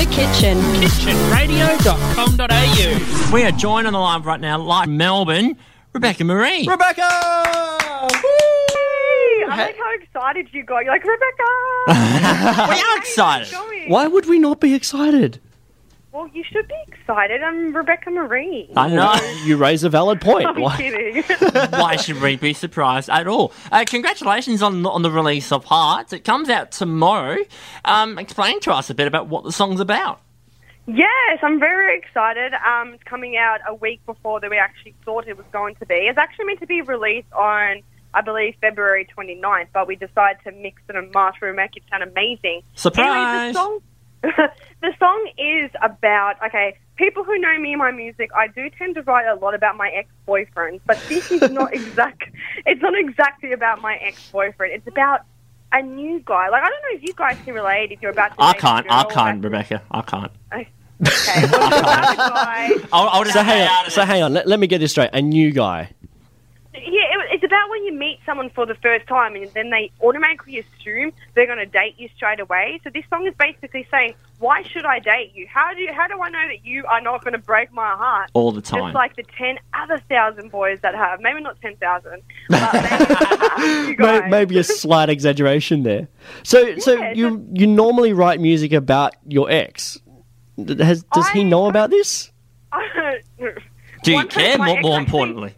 The Kitchen. kitchenradio.com.au. We are joined on the line right now, live from Melbourne, Rebecca Marie. Rebecca! I like how excited you got. You're like, Rebecca! we are excited. Why would we not be excited? Well, you should be excited. I'm Rebecca Marie. I know. You raise a valid point. I'm Why- kidding. Why should we be surprised at all? Uh, congratulations on on the release of Hearts. It comes out tomorrow. Um, explain to us a bit about what the song's about. yes, I'm very excited. Um, it's coming out a week before that we actually thought it was going to be. It's actually meant to be released on, I believe, February 29th, but we decided to mix it and master and make it sound amazing. Surprise! Anyway, the song, the song is about okay. People who know me and my music, I do tend to write a lot about my ex-boyfriend, but this is not exact. It's not exactly about my ex-boyfriend. It's about a new guy. Like I don't know if you guys can relate. If you're about to, I can't. I can't, like- Rebecca. I can't. Okay, well, it's about a guy. I'll, I'll just So hang on. So hang on. Let, let me get this straight. A new guy. Yeah, it, it's about when you meet someone for the first time and then they automatically assume they're going to date you straight away. So this song is basically saying, "Why should I date you? How do you, how do I know that you are not going to break my heart?" all the time. Just like the ten other thousand boys that have, maybe not ten thousand, maybe you May- guys. Maybe a slight exaggeration there. So, so Yeah, you you normally write music about your ex. Has, does he know about this? Do you care? More, more actually- importantly,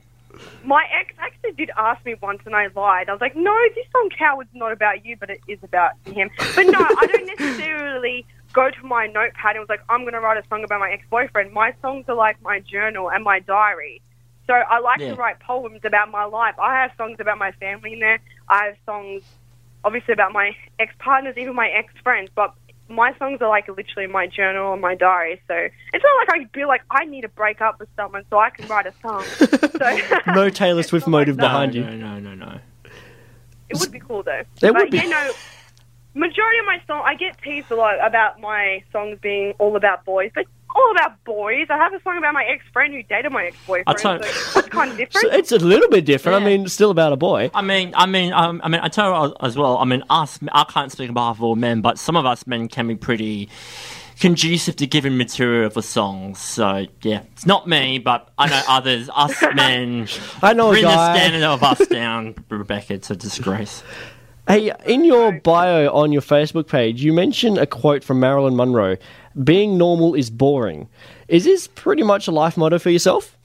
My ex actually did ask me once, and I lied. I was like, "No, this song Coward's not about you, but it is about him." But no, I don't necessarily go to my notepad and was like, "I'm going to write a song about my ex-boyfriend." My songs are like my journal and my diary. So I like Yeah. to write poems about my life. I have songs about my family in there. I have songs, obviously, about my ex-partners, even my ex-friends. But my songs are like literally my journal and my diary. So it's not like I feel like I need to break up with someone so I can write a song. So No Taylor Swift It's not like motive behind no, you. no, no, no, no. It would be cool though. It but would be. you know, majority of my song, I get teased a lot about my songs being all about boys, but all about boys. I have a song about my ex friend who dated my ex boyfriend. I'll So that's kind of So different. it's a little bit different. Yeah. I mean, still about a boy. I mean, I mean, um, I mean, I tell you as well. I mean, us. I can't speak on behalf of all men, but some of us men can be pretty conducive to giving material for songs. So yeah, it's not me, but I know others. Us men I know a bring the standard of us down, Rebecca, It's a disgrace. Hey, in your bio on your Facebook page, you mention a quote from Marilyn Monroe: "Being normal is boring." Is this pretty much a life motto for yourself?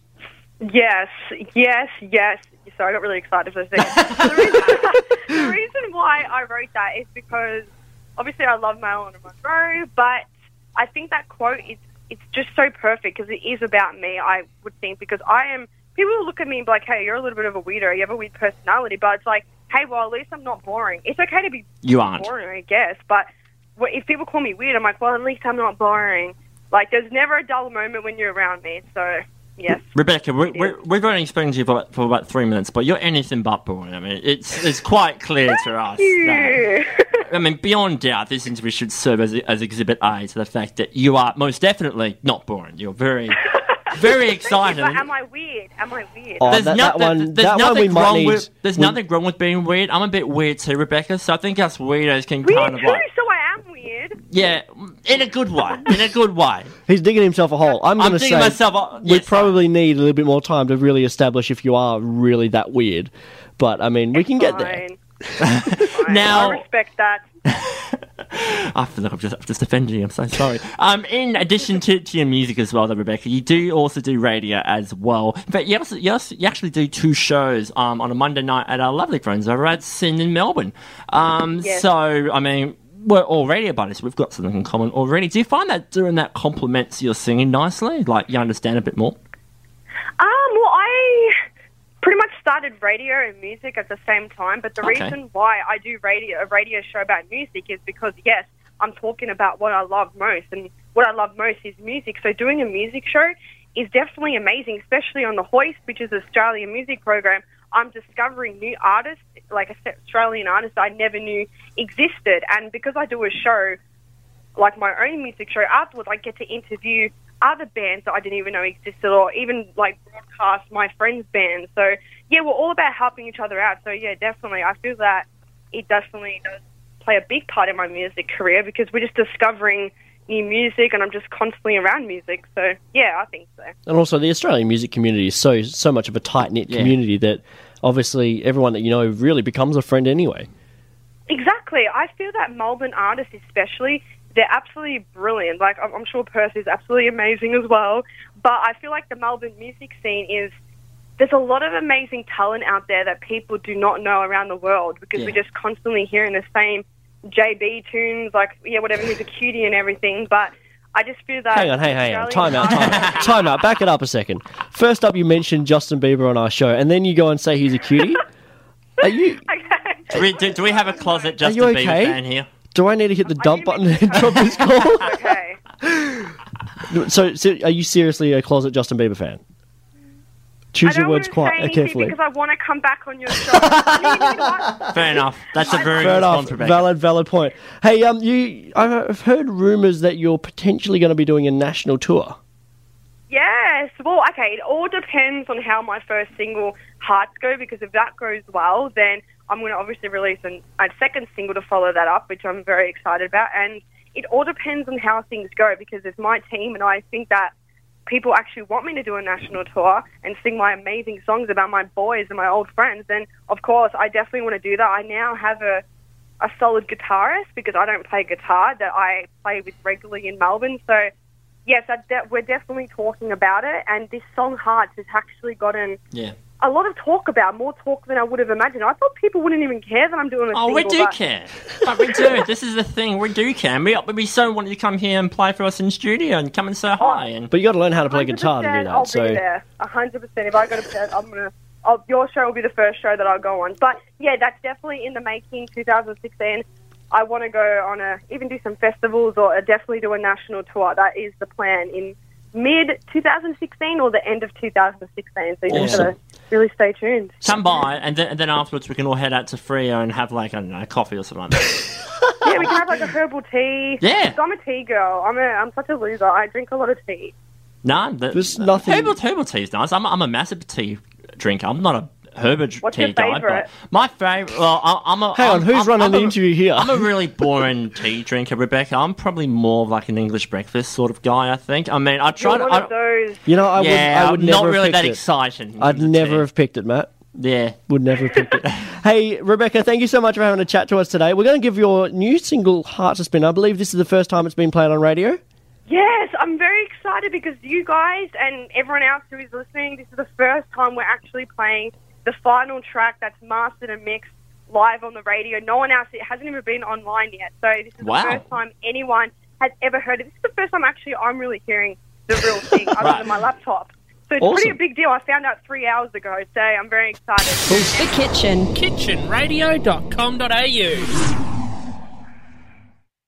Yes, yes, yes. Sorry, I got really excited for a second. the, reason, the reason why I wrote that is because obviously I love Marilyn Monroe, but I think that quote is it's just so perfect because it is about me. I would think because I am. People will look at me and be like, "Hey, you're a little bit of a weirdo. You have a weird personality," but it's like, "Hey, well, at least I'm not boring. It's okay to be You aren't. boring, I guess. But wh- if people call me weird, I'm like, well, at least I'm not boring. Like, there's never a dull moment when you're around me. So, yes. Rebecca, we, we, we've only spoken to you for, for about three minutes, but you're anything but boring. I mean, it's it's quite clear to us. that- I mean, beyond doubt, this interview should serve as, as Exhibit A to the fact that you are most definitely not boring. You're very, very excited. but am I weird? Am I weird? Oh, there's that, nothing, that one, there's that nothing we wrong with. There's we- nothing wrong with being weird. I'm a bit weird too, Rebecca. So I think us weirdos can weird kind of too, like, so weird. Yeah, in a good way. In a good way. He's digging himself a hole. I'm I'm going to thinking say myself. we yes, probably need a little bit more time to really establish if you are really that weird. But I mean, we can get there. Fine. Fine. Now- I respect that. I feel like I've just, I've just offended you. I'm so sorry. Um, in addition to, to your music as well, though, Rebecca, you do also do radio as well. In fact, you, also, you, also, you actually do two shows um, on a Monday night at our lovely friends over at SYN in Melbourne. Um, Yes. So, I mean, we're all radio buddies. We've got something in common already. Do you find that doing that complements your singing nicely? Like, you understand a bit more? Um, well, I pretty much started radio and music at the same time, but the Okay. reason why I do radio a radio show about music is because yes, I'm talking about what I love most, and what I love most is music. So doing a music show is definitely amazing, especially on the Hoist, which is Australian music program. I'm discovering new artists, like Australian artists I never knew existed, and because I do a show like my own music show afterwards, I get to interview other bands that I didn't even know existed, or even like broadcast my friends' bands. So yeah, we're all about helping each other out. So yeah, definitely, I feel that it definitely does play a big part in my music career because we're just discovering new music, and I'm just constantly around music. So yeah, I think so. And also, the Australian music community is so so much of a tight knit Yeah. community that obviously everyone that you know really becomes a friend anyway. Exactly. I feel that Melbourne artists, especially, they're absolutely brilliant. Like, I'm I'm sure Percy is absolutely amazing as well. But I feel like the Melbourne music scene is. There's a lot of amazing talent out there that people do not know around the world because Yeah. we're just constantly hearing the same JB tunes, like, yeah, whatever, he's a cutie and everything. But I just feel that. Hang on, hey, hang on. Time Australian out, time out. Time out. Back it up a second. First up, you mentioned Justin Bieber on our show, and then you go and say he's a cutie. Are you? Okay. Do we, do, do we have a closet Justin you Bieber fan here? Do I need to hit the dump button and to drop this call? okay. so, so, are you seriously a closet Justin Bieber fan? Choose I your words want to say quite carefully. because I want to come back on your show. I mean, you know what? Fair enough. That's a very Fair enough. Rebecca. Valid, valid point. Hey, um, you, I've heard rumours that you're potentially going to be doing a national tour. Yes. Well, okay. It all depends on how my first single Hearts go because if that goes well, then I'm going to obviously release an, a second single to follow that up, which I'm very excited about. And it all depends on how things go because it's my team, and I think that people actually want me to do a national tour and sing my amazing songs about my boys and my old friends, then of course I definitely want to do that. I now have a a solid guitarist because I don't play guitar that I play with regularly in Melbourne. So yes, de- we're definitely talking about it. And this song Hearts has actually gotten Yeah. A lot of talk about, more talk than I would have imagined. I thought people wouldn't even care that I'm doing a Oh, single. we do but- care. But we do. This is the thing. We do care. We, we so wanted to come here and play for us in studio and come and say oh, hi. And But you got to learn how to play guitar to do that. I'll so, be there. hundred percent. If I go to bed, I'm gonna. I'll, your show will be the first show that I'll go on. But yeah, that's definitely in the making. 2016. I want to go on a even do some festivals or uh, definitely do a national tour. That is the plan in mid 2016 or the end of 2016. So you just Awesome. gotta really stay tuned. come by, and then, and then afterwards we can all head out to Frio and have like I don't know, coffee or something like that. yeah, we can have like a herbal tea. Yeah. I'm a tea girl. I'm a I'm such a loser. I drink a lot of tea. No, the, There's nothing- Herbal, herbal tea is nice. I'm, I'm a massive tea drinker. I'm not a herbal What's tea your guy, but my favorite. Well, I, I'm a. hang on, I'm- who's I'm- running I'm the a- interview here? I'm a really boring tea drinker, Rebecca. I'm probably more of like an English breakfast sort of guy. I think. I mean, I try You're to. one I, of those. you know, I yeah, would, I would never not have really picked that it. exciting. I'd never tea. have picked it, Matt. Yeah. Would never have picked it. hey, Rebecca, thank you so much for having a chat to us today. We're going to give your new single "Heart to Spin." I believe this is the first time it's been played on radio. Yes, I'm very excited because you guys and everyone else who is listening, this is the first time we're actually playing the final track that's mastered and mixed live on the radio. No one else, it hasn't even been online yet. So this is Wow. the first time anyone has ever heard it. This is the first time actually I'm really hearing the real thing other Right. than my laptop. So it's Awesome. pretty a big deal. I found out three hours ago, so I'm very excited. The Kitchen. kitchenradio.com.au.